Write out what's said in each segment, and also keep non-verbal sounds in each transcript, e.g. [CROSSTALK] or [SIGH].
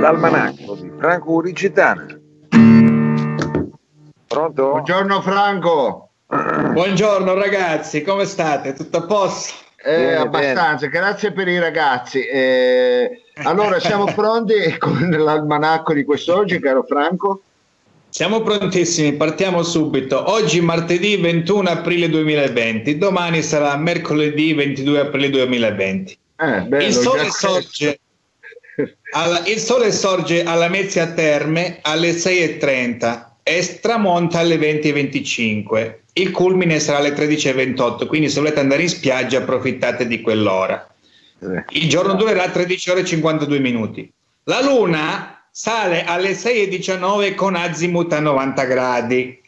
L'almanacco di Franco Uricitana. Pronto? Buongiorno Franco. Buongiorno ragazzi, come state? Tutto a posto? Eh, Bene, abbastanza, grazie per i ragazzi. Eh, allora, siamo [LAUGHS] pronti con l'almanacco di quest'oggi, caro Franco? Siamo prontissimi, partiamo subito. Oggi martedì 21 aprile 2020, domani sarà mercoledì 22 aprile 2020. Eh, bello, Il sole, sorge alla, il sole sorge alla Mezzia Terme alle 6.30 e tramonta alle 20.25. Il culmine sarà alle 13.28, quindi se volete andare in spiaggia approfittate di quell'ora. Eh, Il giorno durerà 13 ore e 52 minuti. La Luna sale alle 6.19 con azimut a 90 gradi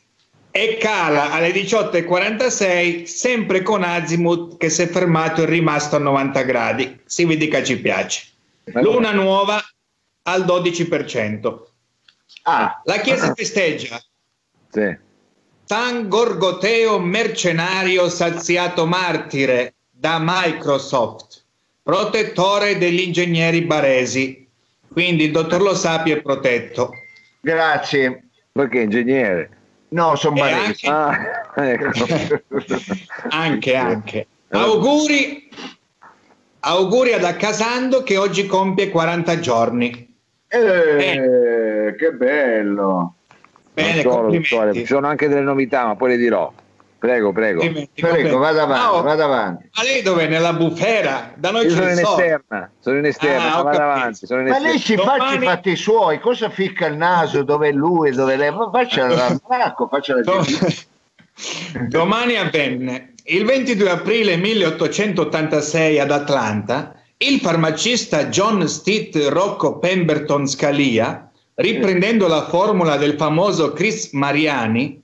e cala alle 18.46 sempre con azimut che si è fermato e rimasto a 90 gradi. Si vede che ci piace. Luna nuova al 12%. Ah, La Chiesa festeggia Sì. San Gorgoteo mercenario saziato martire da Microsoft, protettore degli ingegneri baresi. Quindi il dottor Lo Sapi è protetto. grazie. Perché ingegnere? No, sono baresi. anche, Ah, [LAUGHS] ecco. [LAUGHS] anche, anche. Auguri, auguri ad Accasando che oggi compie 40 giorni. Eh, che bello. Bene, solo, Ci sono anche delle novità, ma poi le dirò. Prego, prego. Io Prego, vada avanti, oh, vada avanti. Ma lei dov'è? Nella bufera? Da noi c'è sono in sole. esterna, sono in esterna, Ah, vada avanti, sono in Ma lei si faccia i Domani- fatti suoi, cosa ficca il naso, dove è lui, dove lei... Ma Faccia l'almanacco, [LAUGHS] faccia la Do- [LAUGHS] Domani avvenne. Il 22 aprile 1886 ad Atlanta, il farmacista John Stitt Rocco Pemberton Scalia, riprendendo la formula del famoso Chris Mariani,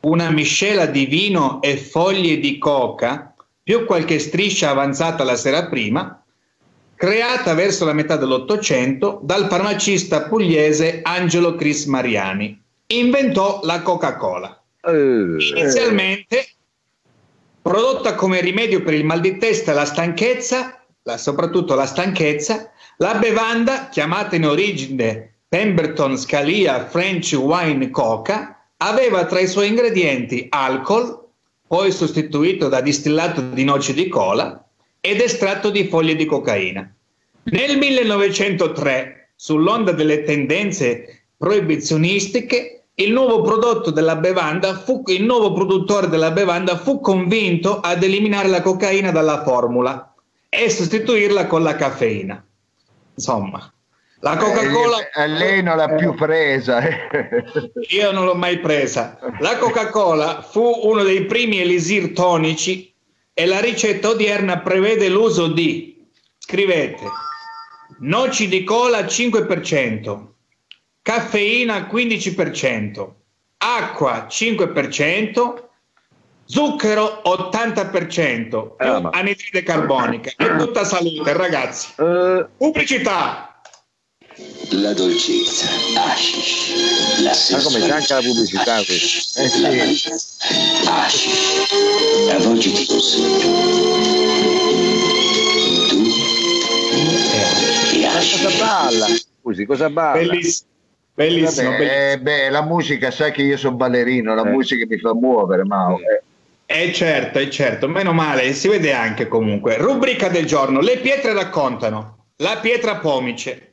una miscela di vino e foglie di coca, più qualche striscia avanzata la sera prima, creata verso la metà dell'Ottocento dal farmacista pugliese Angelo Chris Mariani, inventò la Coca-Cola. Eh, Inizialmente prodotta come rimedio per il mal di testa e la stanchezza, la- soprattutto la stanchezza, la bevanda, chiamata in origine Pemberton Scalia French Wine Coca, aveva tra i suoi ingredienti alcol, poi sostituito da distillato di noci di cola, ed estratto di foglie di cocaina. Nel 1903, sull'onda delle tendenze proibizionistiche, il nuovo prodotto della bevanda fu, il nuovo produttore della bevanda fu convinto ad eliminare la cocaina dalla formula e sostituirla con la caffeina. Insomma, la Coca-Cola Eh, lei non l'ha più presa. eh. [LAUGHS] io non l'ho mai presa. La Coca-Cola fu uno dei primi elisir tonici e la ricetta odierna prevede l'uso di, scrivete, noci di cola 5%, caffeina 15%, acqua 5%, zucchero 80%, più Ah, ma- anidride carbonica. È tutta salute, ragazzi. eh, Pubblicità! La dolcezza, hashish. La Ma come c'è anche la pubblicità qui? questa? Eh, sì. La mancanza, hashish. Avvolgiti così. Tu e hashish. cosa balla? Scusi, cosa balla? Bellissimo, bellissimo, Vabbè, bellissimo. eh, beh, la musica, sai che io sono ballerino, la Eh. musica mi fa muovere, Mao. eh. Eh certo, è certo, meno male, si vede anche comunque. Rubrica del giorno, le pietre raccontano. La pietra pomice.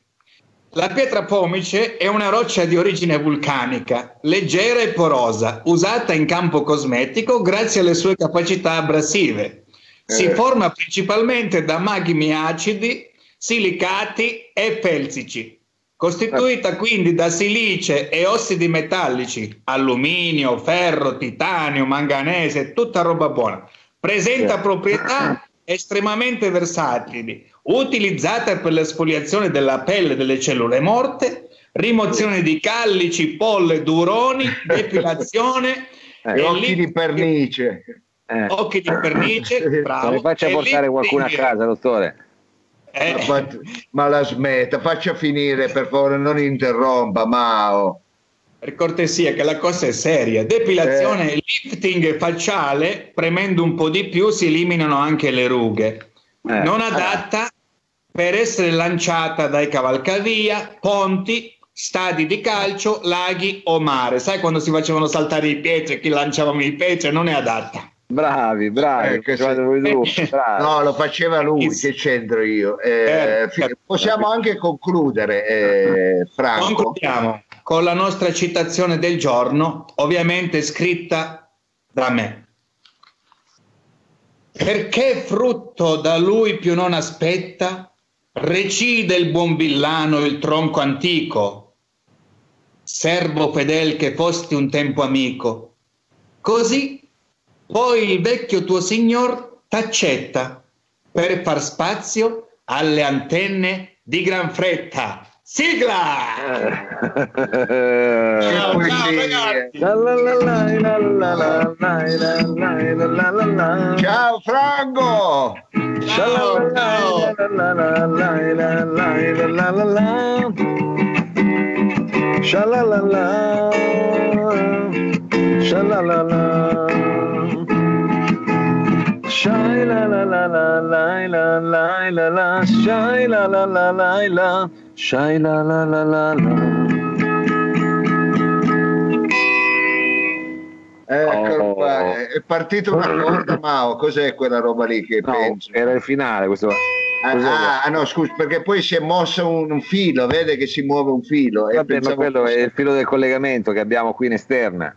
La pietra pomice è una roccia di origine vulcanica, leggera e porosa, usata in campo cosmetico grazie alle sue capacità abrasive. Si Eh. forma principalmente da magmi acidi, silicati e felsici. Costituita quindi da silice e ossidi metallici, alluminio, ferro, titanio, manganese, tutta roba buona. Presenta Sì. proprietà estremamente versatili, utilizzata per l'esfoliazione della pelle delle cellule morte, rimozione di callici, polle, duroni, [LAUGHS] depilazione, Eh, e occhi di pernice. Eh. occhi di pernice, [LAUGHS] bravo. ne faccia portare qualcuno a casa, dottore. Eh, Ma, ma la smetta, faccia finire per favore, non interrompa Mao. per cortesia, che la cosa è seria. Depilazione, Eh. lifting facciale, premendo un po' di più si eliminano anche le rughe. Eh. Non adatta per essere lanciata dai cavalcavia, ponti, stadi di calcio, laghi o mare. Sai quando si facevano saltare i pietre, chi lanciavamo i pietre, non è adatta. Bravi, bravi, Eh, sì. voi due, bravi. No, lo faceva lui, che c'entro io. Eh, Eh, fi- certo. possiamo anche concludere, eh, Franco. Concludiamo con la nostra citazione del giorno, ovviamente scritta da me. Perché frutto da lui più non aspetta, recide il buon villano il tronco antico, servo fedel che fosti un tempo amico. Così poi il vecchio tuo signor t'accetta per far spazio alle antenne di gran fretta. Sigla! Ciao, Quindi... Ciao Franco! Ciao, ciao! Shalalala, shalalala, shalalala, shalalala, shalalala, Shai la la la la la. Eccolo oh. qua, è partito una eh. corda, Mao, cos'è quella roba lì che no, penso? Era il finale questo qua. Ah, ah, no, scusa, perché poi si è mosso un, un filo, vede che si muove un filo. Vabbè, ma quello così. è il filo del collegamento che abbiamo qui in esterna.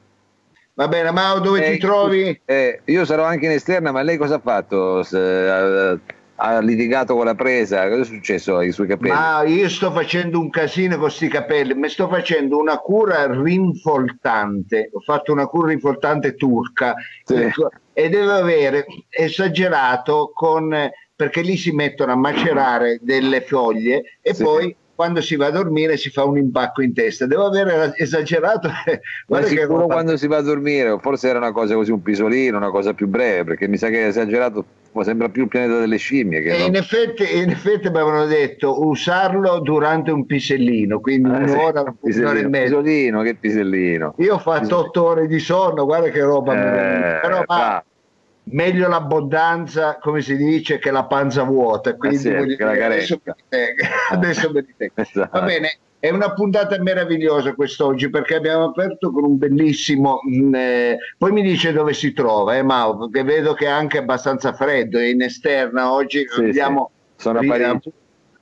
Va bene, Mao, dove eh, ti trovi? Eh, io sarò anche in esterna, ma lei cosa ha fatto? Se, uh, ha litigato con la presa? Cosa è successo ai suoi capelli? Ma io sto facendo un casino con sti capelli, mi sto facendo una cura rinfoltante, ho fatto una cura rinfoltante turca Sì. e devo avere esagerato con, perché lì si mettono a macerare delle foglie e Sì. poi quando si va a dormire si fa un impacco in testa. Devo aver esagerato. [LAUGHS] Ma che sicuro roba- quando si va a dormire, forse era una cosa così, un pisolino, una cosa più breve, perché mi sa che è esagerato, ma sembra più il pianeta delle scimmie. Che E non- in effetti, in effetti mi avevano detto usarlo durante un pisellino, quindi sì, un'ora, un un'ora e mezza. pisolino, che pisellino. Io ho fatto otto ore di sonno, guarda che roba. Eh, Però ma. Meglio l'abbondanza, come si dice, che la panza vuota. Quindi Eh sì, che la dire, adesso, me tengo, [LAUGHS] adesso me li tengo. [LAUGHS] Esatto. Va bene, è una puntata meravigliosa quest'oggi perché abbiamo aperto con un bellissimo. mh, eh, poi mi dice dove si trova, eh, Mau, perché vedo che è anche abbastanza freddo, è in esterna oggi. Sì, abbiamo, sì. Sono a ri- Parigi.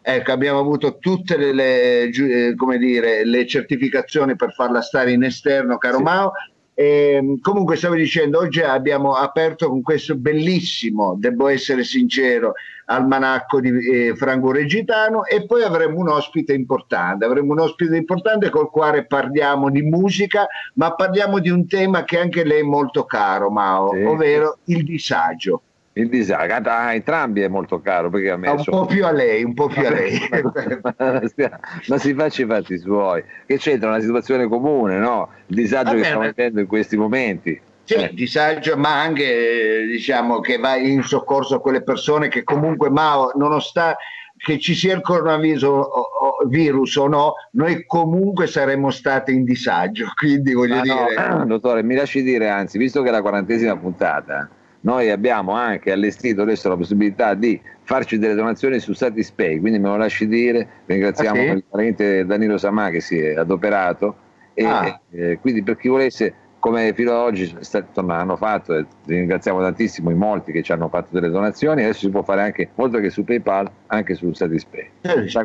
Ecco, abbiamo avuto tutte le, le, eh, come dire, le certificazioni per farla stare in esterno, caro Sì. Mao. E, comunque stavo dicendo, oggi abbiamo aperto con questo bellissimo, devo essere sincero, almanacco di eh, Franco Regitano e poi avremo un ospite importante, avremo un ospite importante col quale parliamo di musica, ma parliamo di un tema che anche lei è molto caro, Mao, Sì. ovvero il disagio. Il disagio, a entrambi è molto caro perché ha Ah, Un messo. po' più a lei, un po' più a [LAUGHS] lei. ma, si faccia i fatti suoi, che c'entra una situazione comune, no? Il disagio che stiamo vivendo in questi momenti. Sì, Eh. disagio, ma anche diciamo che va in soccorso a quelle persone che comunque, Mao, nonostante che ci sia il coronavirus o, o- virus o no, noi comunque saremmo stati in disagio. [LAUGHS] Quindi voglio Ma no, dire, [CLEARS THROAT] dottore, mi lasci dire, anzi, visto che è la quarantesima puntata, noi abbiamo anche allestito adesso la possibilità di farci delle donazioni su Satispay, quindi me lo lasci dire, ringraziamo Ah, sì? il parente Danilo Samà che si è adoperato e Ah. eh, quindi per chi volesse come fino ad oggi insomma, hanno fatto e ringraziamo tantissimo i molti che ci hanno fatto delle donazioni adesso si può fare anche oltre che su PayPal anche su Satispay eh, ah,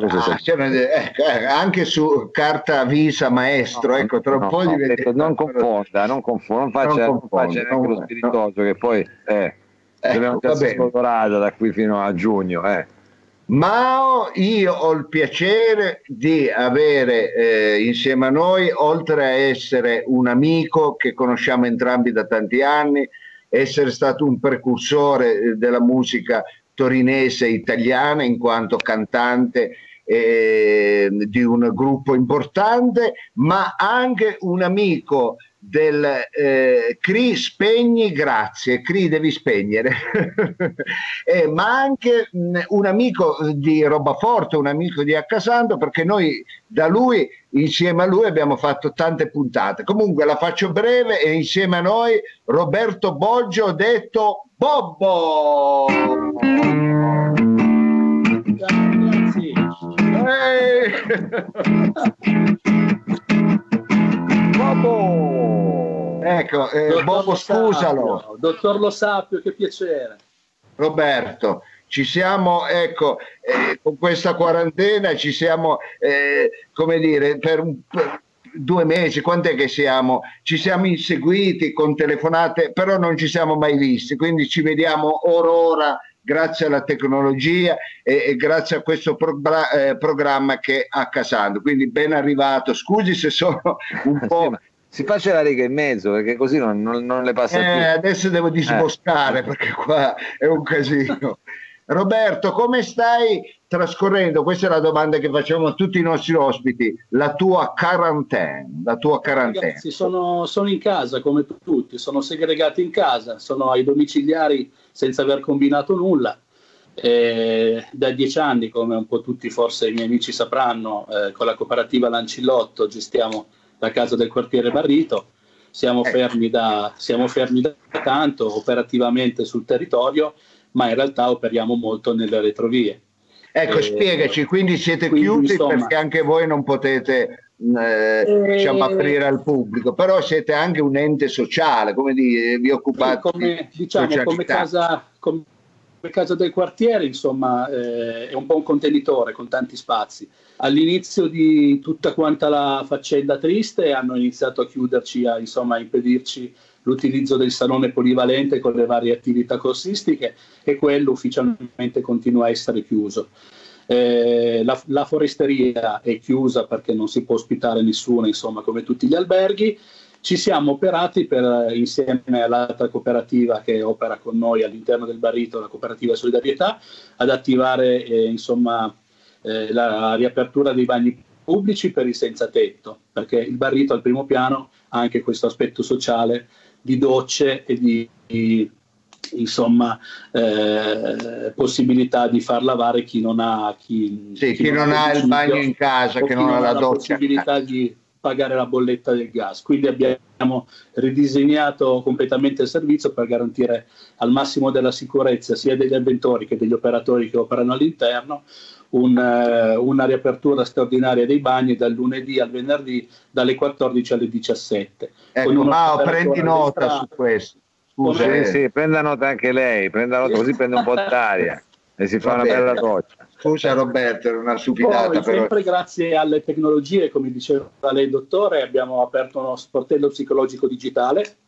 una- ecco, eh, anche su carta Visa maestro, ecco, tra un No, po' no, diventa- ecco, non confonda, non, confonda, non faccia, Non non confonda, non- lo spiritoso che poi eh, dobbiamo Ecco, va essere bene. scolorata da qui fino a giugno. Eh. Mao, io ho il piacere di avere eh, insieme a noi, oltre a essere un amico che conosciamo entrambi da tanti anni, essere stato un precursore eh, della musica torinese italiana in quanto cantante eh, di un gruppo importante, ma anche un amico del eh, CRI spegni grazie, CRI devi spegnere, [LAUGHS] eh, ma anche mh, un amico di Robaforte, un amico di Accasando, perché noi da lui, insieme a lui abbiamo fatto tante puntate. Comunque la faccio breve e insieme a noi Roberto Boggio detto Bobbo! Bobo! [LAUGHS] Ecco, eh, Bobo, scusalo. Dottor Lo Sapio, che piacere. Roberto, ci siamo, ecco, eh, con questa quarantena ci siamo, eh, come dire, per, per due mesi, quant'è che siamo? Ci siamo inseguiti con telefonate, però non ci siamo mai visti, quindi ci vediamo ora ora grazie alla tecnologia e, e grazie a questo progra- eh, programma che ha Casando. Quindi ben arrivato, scusi se sono un [LAUGHS] po'... si faccia la riga in mezzo perché così non, non, non le passa eh, più. Adesso devo disboscare Eh. perché qua è un casino. Roberto, come stai trascorrendo? Questa è la domanda che facciamo a tutti i nostri ospiti. La tua quarantena, la tua quarantena. Ragazzi, sono, sono in casa come tutti, sono segregati in casa, sono ai domiciliari senza aver combinato nulla. Eh, da dieci anni, come un po' tutti forse i miei amici sapranno, eh, con la cooperativa Lancillotto gestiamo la casa del quartiere Barrito. Siamo Ecco. fermi, da, siamo fermi da tanto operativamente sul territorio, ma in realtà operiamo molto nelle retrovie. Ecco, Eh, spiegaci, quindi siete quindi, chiusi insomma- perché anche voi non potete eh, diciamo, aprire al pubblico, però siete anche un ente sociale, come dire, vi occupate come, di diciamo, come, casa, come casa del quartiere, insomma, eh, è un po' un contenitore con tanti spazi. All'inizio di tutta quanta la faccenda triste hanno iniziato a chiuderci, a, insomma, impedirci l'utilizzo del salone polivalente con le varie attività corsistiche e quello ufficialmente continua a essere chiuso. Eh, la, la foresteria è chiusa perché non si può ospitare nessuno, insomma, come tutti gli alberghi. Ci siamo operati per, insieme all'altra cooperativa che opera con noi all'interno del Barito, la cooperativa Solidarietà, ad attivare eh, insomma, eh, la riapertura dei bagni pubblici per i senza tetto, perché il Barrito al primo piano ha anche questo aspetto sociale di docce e di, di insomma, eh, possibilità di far lavare chi non ha, chi, Sì, chi non ha il bagno in casa, che chi non ha la doccia. possibilità di pagare la bolletta del gas. Quindi abbiamo ridisegnato completamente il servizio per garantire al massimo della sicurezza sia degli avventori che degli operatori che operano all'interno un, eh, una riapertura straordinaria dei bagni dal lunedì al venerdì dalle 14 alle 17. Ecco, Mao, operatore prendi nota su questo. Scusa, Come- Sì, eh, sì, prenda nota anche lei, prenda nota così prende un po' d'aria e si fa una bella doccia. scusa Roberto, era una stupidata, Poi, però. sempre grazie alle tecnologie, come diceva lei, dottore, abbiamo aperto uno sportello psicologico digitale,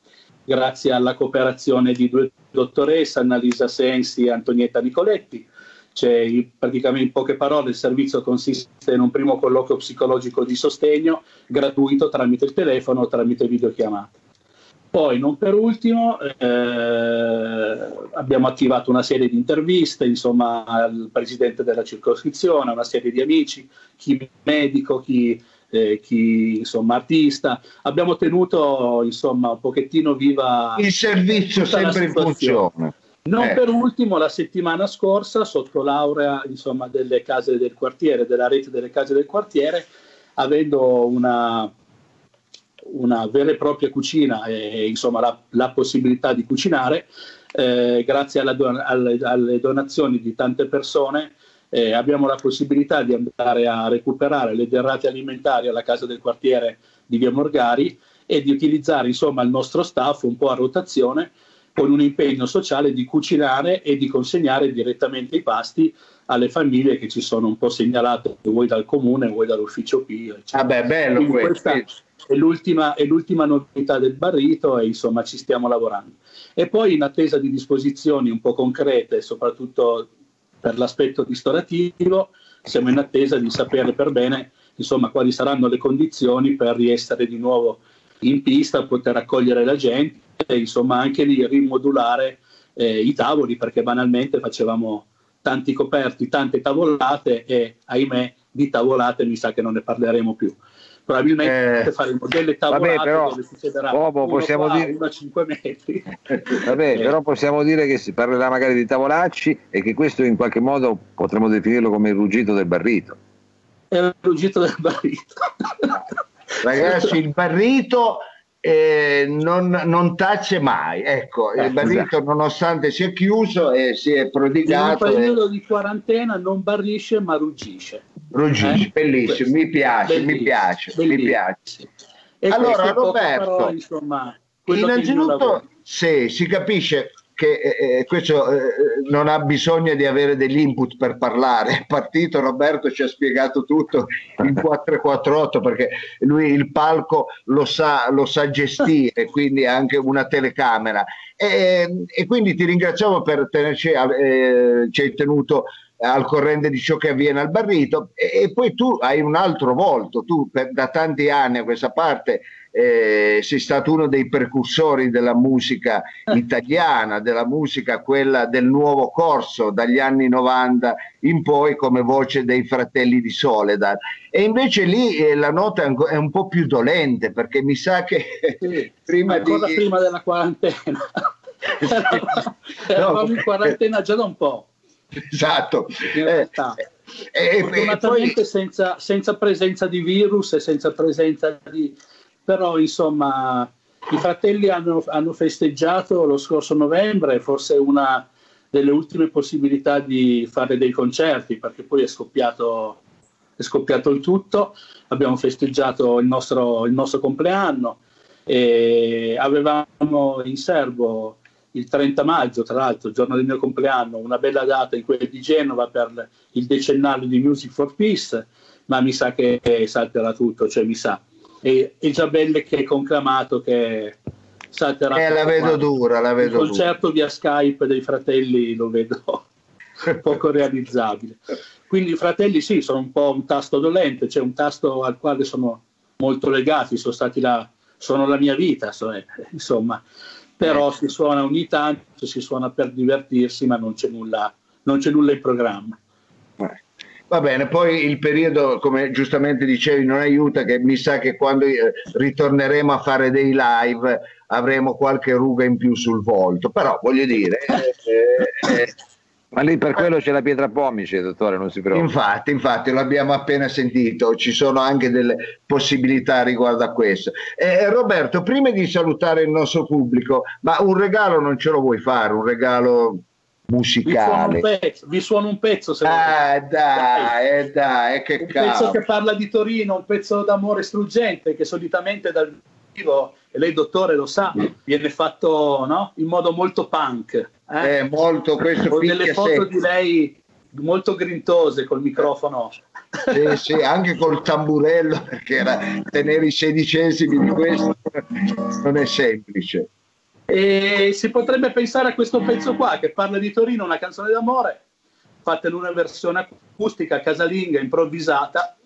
grazie alla cooperazione di due dottoresse, Annalisa Sensi e Antonietta Nicoletti. C'è in- praticamente in poche parole il servizio consiste in un primo colloquio psicologico di sostegno gratuito tramite il telefono o tramite videochiamate. Poi, non per ultimo, eh, abbiamo attivato una serie di interviste, insomma, al presidente della circoscrizione, una serie di amici, chi medico, chi, eh, chi insomma, artista. Abbiamo tenuto, insomma, un pochettino viva Il servizio sempre in funzione. Non Eh. per ultimo, la settimana scorsa, sotto laurea insomma, delle case del quartiere, della rete delle case del quartiere, avendo una, una vera e propria cucina e insomma, la, la possibilità di cucinare, eh, grazie don- alle, alle donazioni di tante persone, eh, abbiamo la possibilità di andare a recuperare le derrate alimentari alla casa del quartiere di Via Morgari e di utilizzare insomma, il nostro staff un po' a rotazione con un impegno sociale di cucinare e di consegnare direttamente i pasti alle famiglie che ci sono un po' segnalate vuoi dal comune, vuoi dall'ufficio Pio. eccetera. Vabbè, bello Quindi questo. questa è l'ultima, è l'ultima novità del Barrito e insomma ci stiamo lavorando. E poi in attesa di disposizioni un po' concrete, soprattutto per l'aspetto ristorativo, siamo in attesa di sapere per bene insomma, quali saranno le condizioni per riessere di nuovo in pista, poter accogliere la gente insomma anche lì rimodulare eh, i tavoli perché banalmente facevamo tanti coperti, tante tavolate e ahimè di tavolate mi sa che non ne parleremo più. Probabilmente eh, faremo delle tavolate vabbè, però, dove succederà Bobo, possiamo qua, dire... uno a 5 metri. [LAUGHS] Vabbè, eh. però possiamo dire che si parlerà magari di tavolacci e che questo in qualche modo potremmo definirlo come il ruggito del barrito. È il ruggito del barrito. Ragazzi il barrito eh, non, non, tace mai. Ecco, eh, il barrito esatto. nonostante sia chiuso e si è prodigato. In un periodo di quarantena non barrisce ma ruggisce. Ruggisce, eh? bellissimo, mi piace, bellissimo, mi piace, bellissimo. mi piace. E allora Roberto, però, insomma, innanzitutto sì, si capisce che eh, eh, questo eh, non ha bisogno di avere degli input per parlare. [LAUGHS] È partito, Roberto ci ha spiegato tutto in [LAUGHS] 448 perché lui il palco lo sa, lo sa gestire, [LAUGHS] quindi anche una telecamera. E, e quindi ti ringraziamo per tenerci, eh, ci hai tenuto al corrente di ciò che avviene al Barrito e, e poi tu hai un altro volto, tu per, da tanti anni a questa parte eh, sei stato uno dei precursori della musica eh. [LAUGHS] italiana, della musica quella del nuovo corso dagli anni 90 in poi come voce dei fratelli di Soledad. E invece lì eh, la nota è un po' più dolente perché mi sa che sì, [LAUGHS] prima di... prima della quarantena. [LAUGHS] Eravamo no, in quarantena già da un po'. Esatto. In realtà. Eh, eh, Fortunatamente poi... senza, senza presenza di virus e senza presenza di, però insomma i fratelli hanno, hanno festeggiato lo scorso novembre, forse una delle ultime possibilità di fare dei concerti, perché poi è scoppiato, è scoppiato il tutto, abbiamo festeggiato il nostro, il nostro compleanno e avevamo in serbo il 30 maggio, tra l'altro, giorno del mio compleanno, una bella data in quella di Genova per il decennale di Music for Peace, ma mi sa che salterà tutto, cioè mi sa e, e Giabelle che è conclamato che salterà. Eh, la vedo dura, la vedo Il concerto dura. via Skype dei fratelli lo vedo [LAUGHS] poco realizzabile. Quindi i fratelli sì, sono un po' un tasto dolente, cioè un tasto al quale sono molto legati, sono stati la, sono la mia vita, [LAUGHS] insomma. Però eh. si suona ogni tanto, si suona per divertirsi, ma non c'è nulla, non c'è nulla in programma. Eh. Va bene, poi il periodo, come giustamente dicevi, non aiuta, che mi sa che quando eh, ritorneremo a fare dei live avremo qualche ruga in più sul volto, però voglio dire... Eh, eh, ma lì per quello c'è la pietra pomice, dottore, non si preoccupi. Infatti, infatti, l'abbiamo appena sentito, ci sono anche delle possibilità riguardo a questo. Eh, Roberto, prima di salutare il nostro pubblico, ma un regalo non ce lo vuoi fare, un regalo musicale. Vi suono un pezzo, se ah, dai, dai, eh, dai, che un cavolo. pezzo che parla di Torino, un pezzo d'amore struggente che solitamente dal vivo, e lei dottore lo sa, viene fatto no? in modo molto punk. Eh? Eh, molto questo Con delle foto secco. di lei molto grintose col microfono. Sì, sì, anche col tamburello, perché era, tenere i sedicesimi di questo non è semplice. E si potrebbe pensare a questo pezzo qua che parla di Torino, una canzone d'amore, fatta in una versione acustica, casalinga, improvvisata,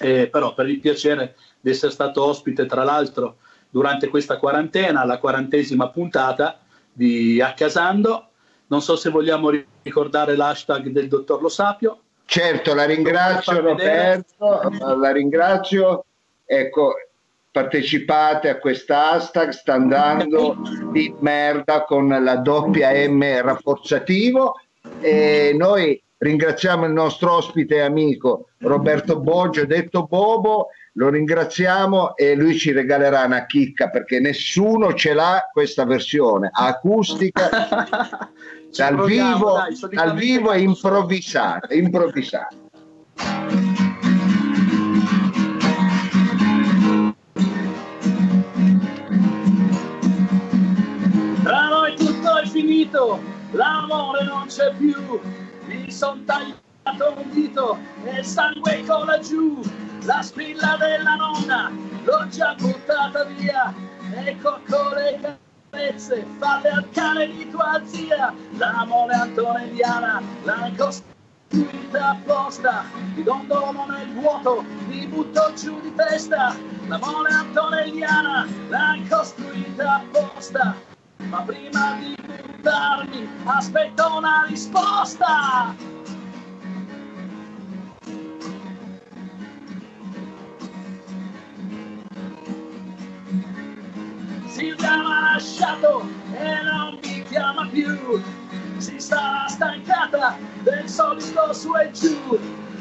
eh, però per il piacere di essere stato ospite, tra l'altro, durante questa quarantena, la quarantesima puntata di Accasando. Non so se vogliamo ricordare l'hashtag del dottor Lo Sapio. Certo, la ringrazio Roberto, la ringrazio. Ecco, partecipate a questa hashtag, sta andando di merda con la doppia M rafforzativo e noi ringraziamo il nostro ospite e amico Roberto Boggio, detto Bobo, lo ringraziamo e lui ci regalerà una chicca perché nessuno ce l'ha questa versione acustica [LAUGHS] dal vivo, dai, dal vivo e improvvisata, improvvisata. Finito, l'amore non c'è più, mi son tagliato un dito e il sangue cola giù, la spilla della nonna l'ho già buttata via, e cocco le carezze, falle al cane di tua zia, l'amore antonelliana l'ha costruita apposta, ti do un dono nel vuoto, mi butto giù di testa, l'amore antonelliana l'ha costruita apposta, ma prima di buttarmi aspetto una risposta. Silvia mi ha lasciato e non mi chiama più, si sarà stancata del solito su e giù.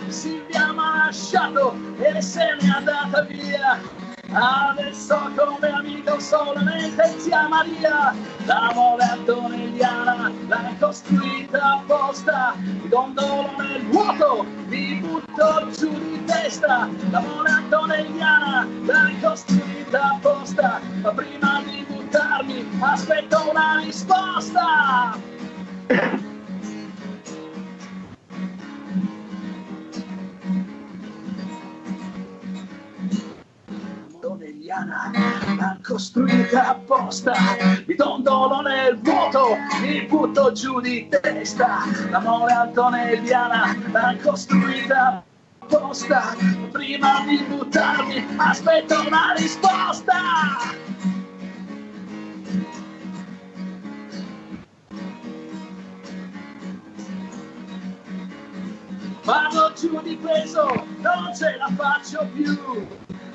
Silvia mi ha lasciato e se ne è andata via Adesso come amico solamente zia Maria, la mole antonelliana l'ha costruita apposta, mi dondolo nel vuoto, mi butto giù di testa, la mole antonelliana l'ha costruita apposta, ma prima di buttarmi aspetto una risposta. L'ha costruita apposta, mi dondolo nel vuoto, mi butto giù di testa, l'amore antonelliana l'ha costruita apposta, prima di buttarmi aspetto una risposta. Vado giù di peso, non ce la faccio più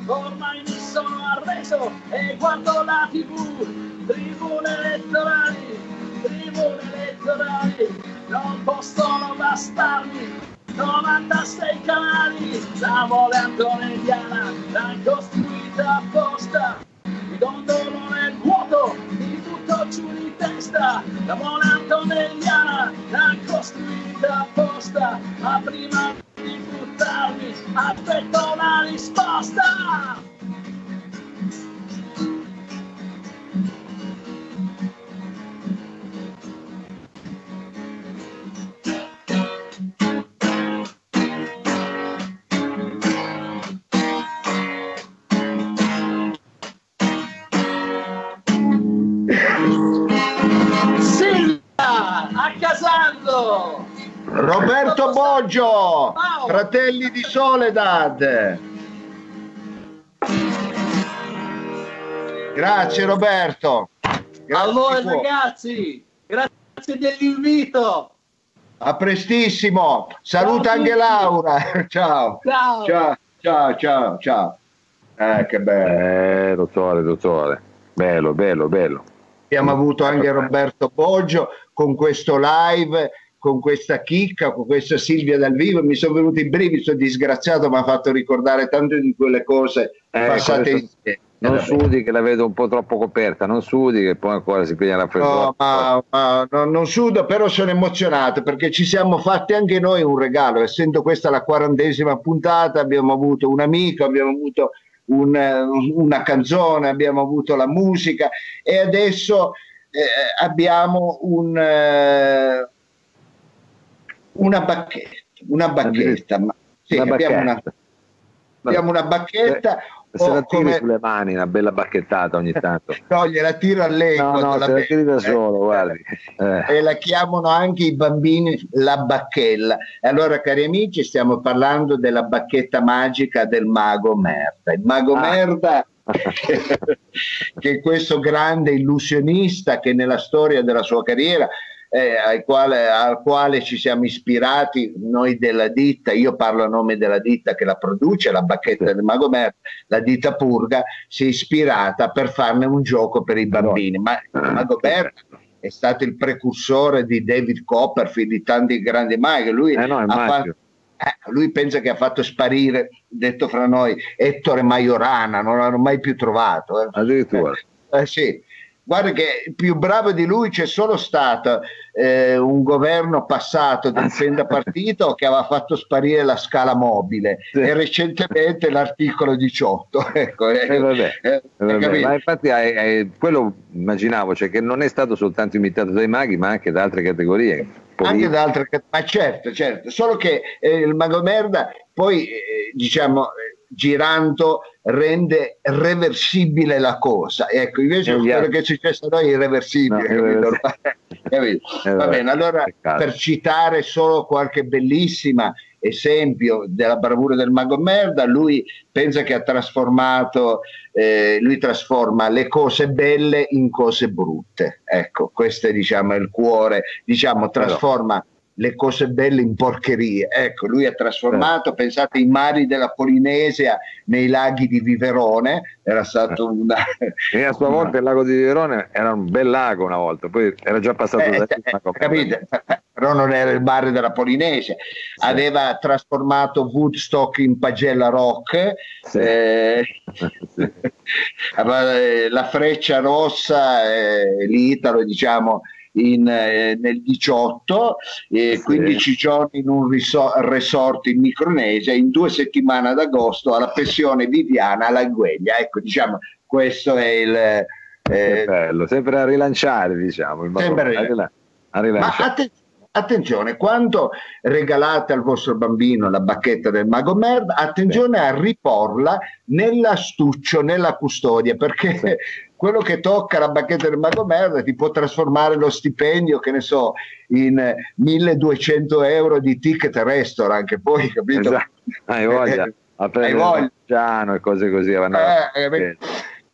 ormai mi sono arreso e guardo la tv, tribune elettorali, tribune elettorali, non possono bastarmi. 96 canali, la mole antonelliana l'ha costruita apposta, mi dondolo nel vuoto, mi butto giù di testa, la mole antonelliana l'ha costruita apposta, ma prima buttarmi aspetto una risposta. Silvia a Casando! Roberto Boggio, Fratelli di Soledad. Grazie Roberto. Grazie a voi ragazzi, grazie dell'invito. A prestissimo. Saluta Ciao anche. Laura. [LAUGHS] Ciao. Ciao. Ciao, ciao, ciao, ciao. Eh, che bello. Eh, dottore, dottore. Bello, bello, bello. Abbiamo avuto anche Roberto Boggio con questo live, con questa chicca, con questa Silvia dal vivo. Mi sono venuti i brividi, sono disgraziato, mi ha fatto ricordare tante di quelle cose Eh, passate insieme. Non Eh, sudi che la vedo un po' troppo coperta, non sudi che poi ancora si piglia la freddura. No, ma, ma no- non sudo, però sono emozionato perché ci siamo fatti anche noi un regalo. Essendo questa la quarantesima puntata, abbiamo avuto un amico, abbiamo avuto un, eh, una canzone, abbiamo avuto la musica e adesso eh, abbiamo un, eh, una bacchetta. Una bacchetta, ma, sì, Una abbiamo, una, bacchetta. abbiamo una bacchetta. Se o la tiri come- sulle mani, una bella bacchettata ogni tanto. [LAUGHS] no, gliela tiro a lei. No, no, la se la tiri da eh. solo, guardi. Eh. e la chiamano anche i bambini la bacchella. E allora, cari amici, stiamo parlando della bacchetta magica del mago Merda. Il mago Ah. Merda, [LAUGHS] che è questo grande illusionista che nella storia della sua carriera eh, al, quale, al quale ci siamo ispirati noi della ditta, io parlo a nome della ditta che la produce, la bacchetta del Mago Merda, la ditta Purga, si è ispirata per farne un gioco per i bambini. Ma il Mago Merda è stato il precursore di David Copperfield, di tanti grandi maghi. Lui, Eh no, ha fatto- eh, lui pensa che ha fatto sparire, detto fra noi, Ettore Majorana, non l'hanno mai più trovato. eh. Addirittura. Eh, sì. Guarda che più bravo di lui c'è solo stato eh, un governo passato del [LAUGHS] Penda Partito che aveva fatto sparire la scala mobile Sì. e recentemente l'articolo 18. [LAUGHS] Ecco, eh, Eh, vabbè. eh, Eh, vabbè? Ma infatti quello immaginavo, cioè che non è stato soltanto imitato dai maghi, ma anche da altre categorie. anche da altre cat- ma certo, certo, solo che eh, il mago merda poi diciamo girando rende reversibile la cosa. Ecco invece Eh, quello che è successo a noi è irreversibile No, capito? Eh, [LAUGHS] va bene allora peccato. per citare solo qualche bellissima esempio della bravura del mago merda lui pensa che ha trasformato eh, lui trasforma le cose belle in cose brutte. Ecco questo è diciamo il cuore diciamo trasforma le cose belle in porcherie. Ecco, lui ha trasformato, pensate, i mari della Polinesia nei laghi di Viverone, era stato una... E a sua volta il lago di Viverone era un bel lago una volta, poi era già passato Eh, da eh, capite? Però non era il mare della Polinesia. Aveva trasformato Woodstock in pagella rock, Sì. eh, [LAUGHS] Sì. [LAUGHS] eh, la freccia rossa, eh, l'Italo, diciamo, in, eh, nel 18, eh, Sì. 15 giorni in un riso- resort in Micronesia, in due settimane ad agosto alla pensione Viviana alla Gueglia. Ecco, diciamo, questo è il... eh, Che bello, sempre a rilanciare, diciamo, il Sempre a a, rila- a Ma rilanciare. atte- attenzione, quando regalate al vostro bambino la bacchetta del mago merda, attenzione a riporla nell'astuccio, nella custodia, perché Sì. Quello che tocca la bacchetta del mago merda ti può trasformare lo stipendio, che ne so, in eh, 1200 euro di ticket restaurant, che poi, capito? Esatto. Hai voglia, Eh, a prendere piano e cose così. vanno- Eh, eh,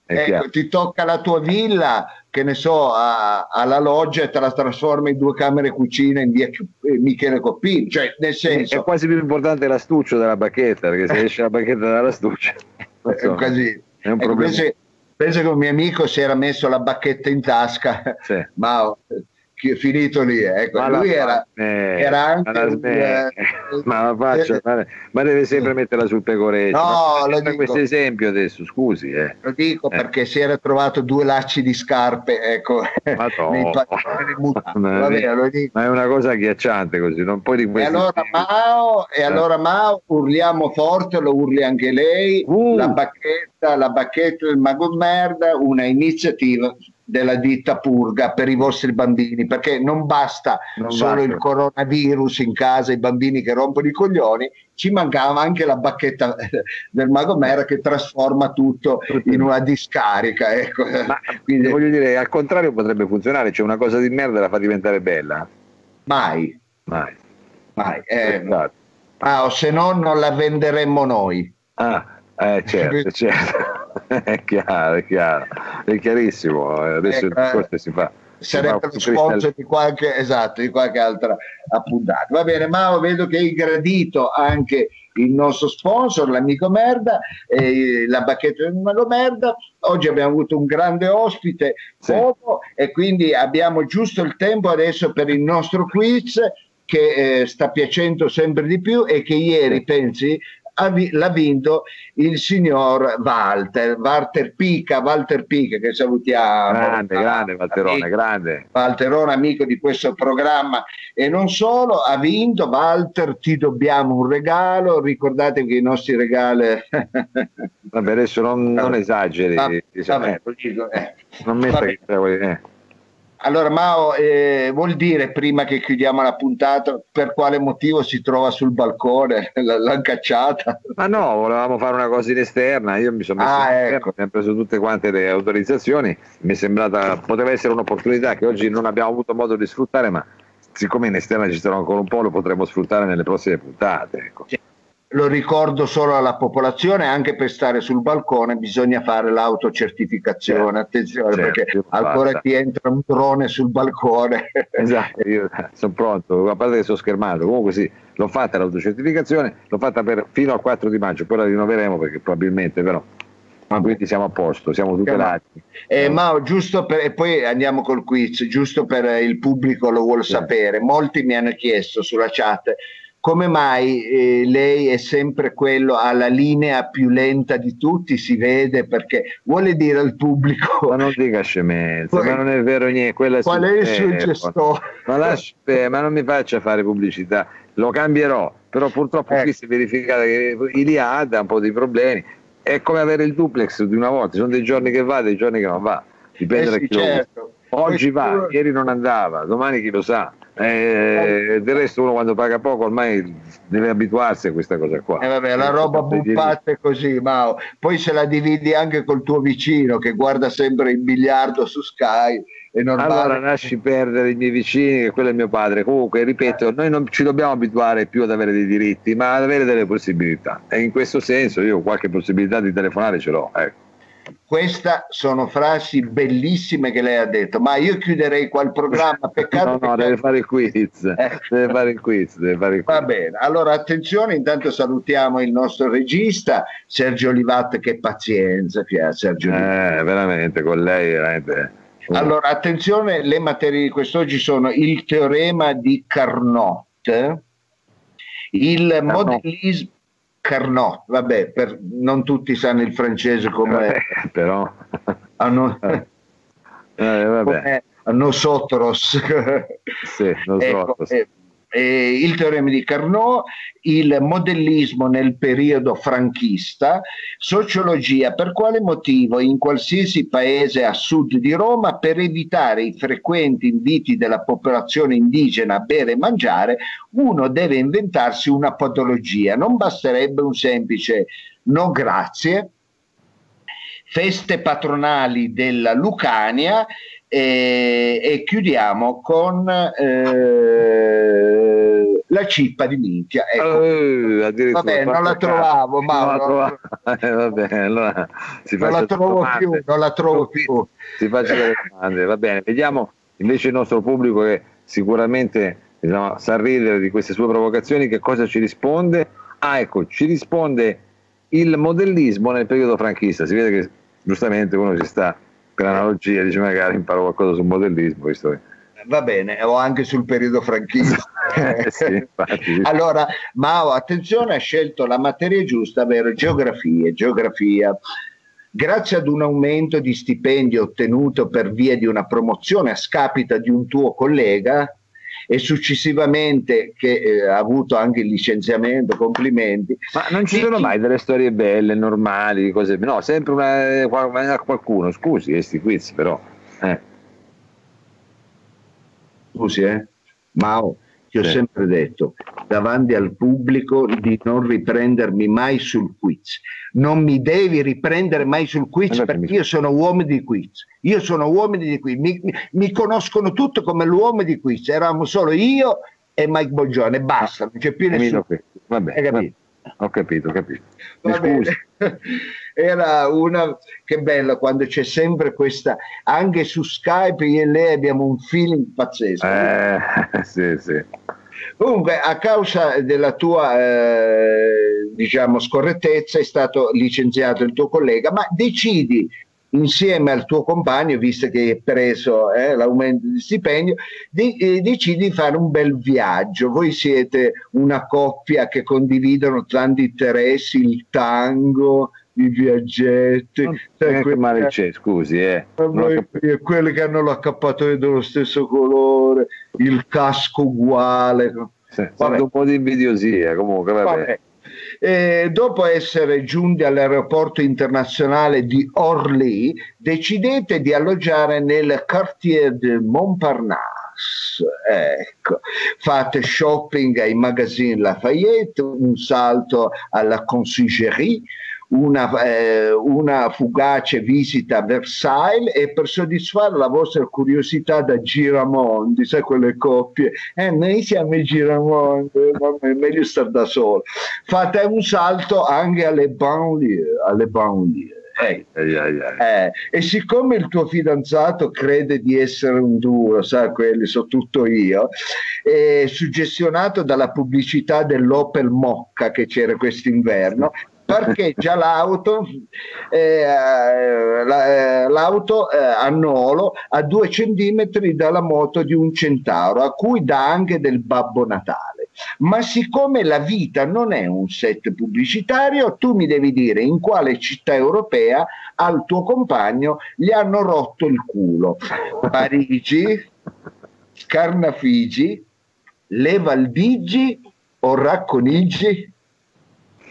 è Ecco, ti tocca la tua villa, che ne so, a- alla loggia e te la trasforma in due camere cucina in via eh, Michele Coppini, cioè nel È senso, quasi più importante l'astuccio della bacchetta, perché se esce la bacchetta dall'astuccio [LAUGHS] è un insomma, casino. è un Ecco, problema. penso, penso che un mio amico si era messo la bacchetta in tasca, [LAUGHS] Sì. ma finito lì, ecco, Ma lui era, eh, era anche ma la un, eh, [LAUGHS] ma la faccia, eh, ma, deve sempre metterla sul pecoretto. No, lo dico. questo esempio adesso, scusi. Eh. Lo dico Eh. perché si era trovato due lacci di scarpe, ecco, [LAUGHS] Ma mutandi. Ma- è una cosa agghiacciante così, non puoi di E allora. Mao, e Eh. allora Mao, urliamo forte, lo urli anche lei, Uh. la bacchetta, la bacchetta del mago merda, una iniziativa della ditta Purga per i vostri bambini, perché non basta Non solo basta. il coronavirus in casa, i bambini che rompono i coglioni, ci mancava anche la bacchetta [LAUGHS] del mago merda che trasforma tutto in una discarica. Ecco. Ma [LAUGHS] Quindi, voglio dire, al contrario potrebbe funzionare, c'è una cosa di merda la fa diventare bella. mai, Mai. mai. Eh, Esatto. Mao, se no non la venderemmo noi. Ah, eh, [LAUGHS] certo, certo. [LAUGHS] è chiaro, è chiaro, è chiarissimo. Adesso Ecco, eh, discorso si fa. si sarebbe fa lo su sponsor Crystal- di qualche, esatto, di qualche altra appuntata. Va bene, Mao, vedo che hai gradito anche il nostro sponsor, l'amico Merda, eh, la bacchetta del Mago Merda. Oggi abbiamo avuto un grande ospite, Sì. Bobo, e quindi abbiamo giusto il tempo adesso per il nostro quiz che eh, sta piacendo sempre di più e che ieri, pensi, l'ha vinto il signor Walter, Walter Pica, Walter Pica che salutiamo. Grande, grande Valterone, Amico. grande. Valterone, amico di questo programma e non solo, ha vinto. Walter, ti dobbiamo un regalo. Ricordate che i nostri regali. Vabbè, adesso non, non esageri. Vabbè, diciamo, vabbè, eh, non metta che eh. Allora, Mao, eh, vuol dire prima che chiudiamo la puntata per quale motivo si trova sul balcone? [LAUGHS] L- L'hanno cacciata? Ma no, volevamo fare una cosa in esterna, io mi sono messo Ah, in ecco. abbiamo preso tutte quante le autorizzazioni, mi è sembrata, poteva essere un'opportunità che oggi non abbiamo avuto modo di sfruttare, ma siccome in esterna ci sarà ancora un po', lo potremo sfruttare nelle prossime puntate. Ecco. Lo ricordo solo alla popolazione, anche per stare sul balcone bisogna fare l'autocertificazione. Attenzione, Certo, perché ancora basta. ti entra un drone sul balcone. [LAUGHS] Esatto, io sono pronto, a parte che sono schermato, comunque sì, l'ho fatta l'autocertificazione, l'ho fatta per, fino al 4 di maggio, poi la rinnoveremo perché probabilmente però, ma quindi siamo a posto, siamo tutelati. Eh, Mao, giusto per, e poi andiamo col quiz, giusto per eh, il pubblico lo vuole Sì. sapere. Molti mi hanno chiesto sulla chat come mai eh, lei è sempre quello alla linea più lenta di tutti, si vede perché vuole dire al Ma pubblico non dica scemenze, Qual- ma non è vero niente, quella qual è il suo telefono. gestore. [LAUGHS] Ma, lasci- eh, ma non mi faccia fare pubblicità, lo cambierò, però purtroppo Ecco. qui si è verificato che Iliad ha un po' di problemi, è come avere il duplex di una volta, ci sono dei giorni che va, dei giorni che non va, dipende Eh da sì, chi lo usa. certo. Oggi Poi va, ieri non andava, domani chi lo sa. Eh, del resto uno quando paga poco ormai deve abituarsi a questa cosa qua. Eh, vabbè, la roba buffata è così, Mao. Poi se la dividi anche col tuo vicino che guarda sempre il biliardo su Sky, è normale. Allora lasci perdere i miei vicini, che quello è mio padre. Comunque, ripeto, noi non ci dobbiamo abituare più ad avere dei diritti, ma ad avere delle possibilità. E in questo senso io qualche possibilità di telefonare ce l'ho. Ecco. Queste sono frasi bellissime che lei ha detto, ma io chiuderei qua il programma. Peccato no, no, peccato. deve fare il quiz. [LAUGHS] Eh. Deve fare il quiz, deve fare il quiz. Va bene, allora attenzione, intanto salutiamo il nostro regista Sergio Olivat, che pazienza che ha Sergio Olivat. Eh, veramente, con lei veramente. Allora, attenzione, le materie di quest'oggi sono il teorema di Carnot, il Carnot. modellismo Carnot, vabbè, per, non tutti sanno il francese come Eh, però hanno, eh, vabbè, come nosotros. sì, so. Ecco, eh, eh, il teorema di Carnot, il modellismo nel periodo franchista, sociologia, per quale motivo in qualsiasi paese a sud di Roma, per evitare i frequenti inviti della popolazione indigena a bere e mangiare, uno deve inventarsi una patologia. Non basterebbe un semplice no grazie, feste patronali della Lucania e, e chiudiamo con eh, la cippa di minchia. Ecco. Addirittura Vabbè, non la trovavo. Mauro. Non la trovavo. [LAUGHS] Eh, vabbè, allora non la trovo più, non la trovo più. Si faccia delle domande, va bene. Vediamo invece il nostro pubblico che sicuramente diciamo, sa ridere di queste sue provocazioni, che cosa ci risponde? Ah, ecco, ci risponde il modellismo nel periodo franchista. Si vede che giustamente uno si sta per analogia, dice magari imparo qualcosa sul modellismo, visto che Va bene, o anche sul periodo franchista. [LAUGHS] Eh, sì. Allora, Mao, attenzione, ha scelto la materia giusta, ovvero geografia. geografia. Grazie ad un aumento di stipendio ottenuto per via di una promozione a scapita di un tuo collega e successivamente che eh, ha avuto anche il licenziamento, complimenti. Ma non ci sono mai delle storie belle, normali, cose. No, sempre una, qual- qualcuno. Scusi, questi quiz, però. Eh. Scusi, eh? Mao, ti ho sempre detto davanti al pubblico di non riprendermi mai sul quiz. Non mi devi riprendere mai sul quiz Allora, perché mi- io sono uomo di quiz. Io sono uomo di quiz. Mi, mi- mi conoscono tutti come l'uomo di quiz. Eravamo solo io e Mike Boggione. Basta, non c'è più nessuno. Vabbè, Hai capito? Ho capito, ho capito. Mi scusi. [LAUGHS] Era una che bello quando c'è sempre questa anche su Skype io e lei abbiamo un feeling pazzesco. Eh, [LAUGHS] sì, sì. Comunque, a causa della tua eh, diciamo scorrettezza è stato licenziato il tuo collega, ma decidi insieme al tuo compagno, visto che hai preso eh, l'aumento di stipendio, di- eh, decidi di fare un bel viaggio. Voi siete una coppia che condividono tanti interessi, il tango, i viaggetti, Non che quelli male c'è, scusi, eh. ho voi- quelli che hanno l'accappatoio dello stesso colore, il casco uguale. Sì, un po' di invidiosia, comunque, vabbè. Vabbè. Eh, dopo essere giunti all'aeroporto internazionale di Orly, decidete di alloggiare nel quartier de Montparnasse. Ecco. Fate shopping ai magazzini Lafayette, un salto alla conciergerie, una, eh, una fugace visita a Versailles e per soddisfare la vostra curiosità da giramondi, sai quelle coppie, eh, noi siamo i giramondi, vabbè, è meglio stare da solo. Fate un salto anche alle banlieue, alle banlieue. Eh, eh, e siccome il tuo fidanzato crede di essere un duro, sai, quelli so tutto io, eh, suggestionato dalla pubblicità dell'Opel Mocca che c'era quest'inverno, parcheggia l'auto, eh, la- eh, l'auto eh, a nolo a due centimetri dalla moto di un centauro, a cui dà anche del Babbo Natale. Ma siccome la vita non è un set pubblicitario, tu mi devi dire in quale città europea al tuo compagno gli hanno rotto il culo. Parigi, Scarnafigi, Le Valdigi o Racconigi?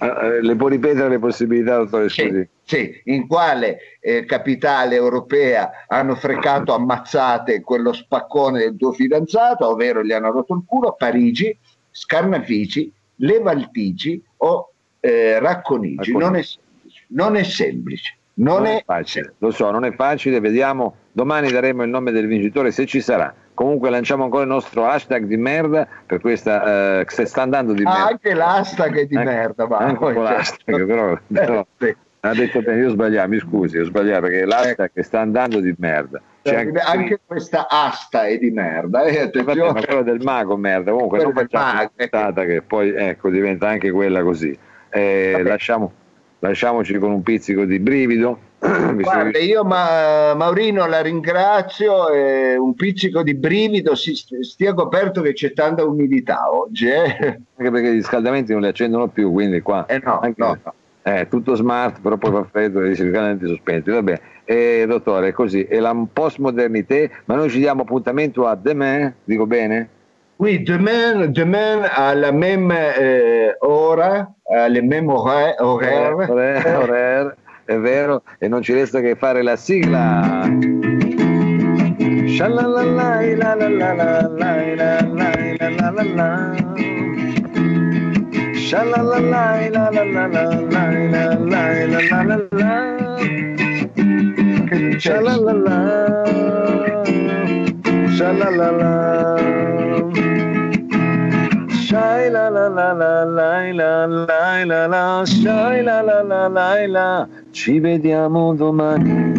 Eh, eh, le può ripetere le possibilità, dottore, scusi? Sì, sì, in quale eh, capitale europea hanno frecato ammazzate quello spaccone del tuo fidanzato, ovvero gli hanno rotto il culo? Parigi, Scarnafici, Le Valtigi o eh, Racconigi? Non è non è semplice. Non, è, facile, lo so, non è facile, vediamo, domani daremo il nome del vincitore se ci sarà. Comunque lanciamo ancora il nostro hashtag di merda per questa, eh, se sta andando di Ah, merda. anche l'hashtag è di Anche- merda, va. anche po' l'hashtag, però- però- Eh, sì. Ha detto bene, io ho sbagliato, mi scusi, ho sbagliato perché l'asta che sta andando di merda. C'è anche, anche questa asta è di merda. Eh, Infatti, ma quello del mago merda, comunque quello non facciamo che poi ecco, diventa anche quella così. Eh, lasciamo, lasciamoci con un pizzico di brivido. [CLEARS THROAT] Guarda, io ma, Maurino la ringrazio, eh, un pizzico di brivido, si, stia coperto che c'è tanta umidità oggi. Eh. [LAUGHS] Anche perché gli scaldamenti non li accendono più, quindi qua... Eh no, anche, no, no. Eh, tutto smart, però poi fa freddo e i riscaldamenti sospenti. Vabbè, eh, dottore, è così. È la postmodernità, ma noi ci diamo appuntamento a demain, dico bene? Oui, demain, demain à la même euh, ora, alle même horaire. È vero, e non ci resta che fare la sigla. Shalalalai, la la la la la la la la la la la la la la Ci vediamo domani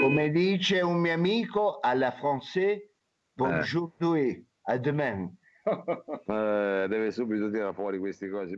Come dice un mio amico alla français Bonjour eh. A demain. eh, deve subito tirare fuori queste cose.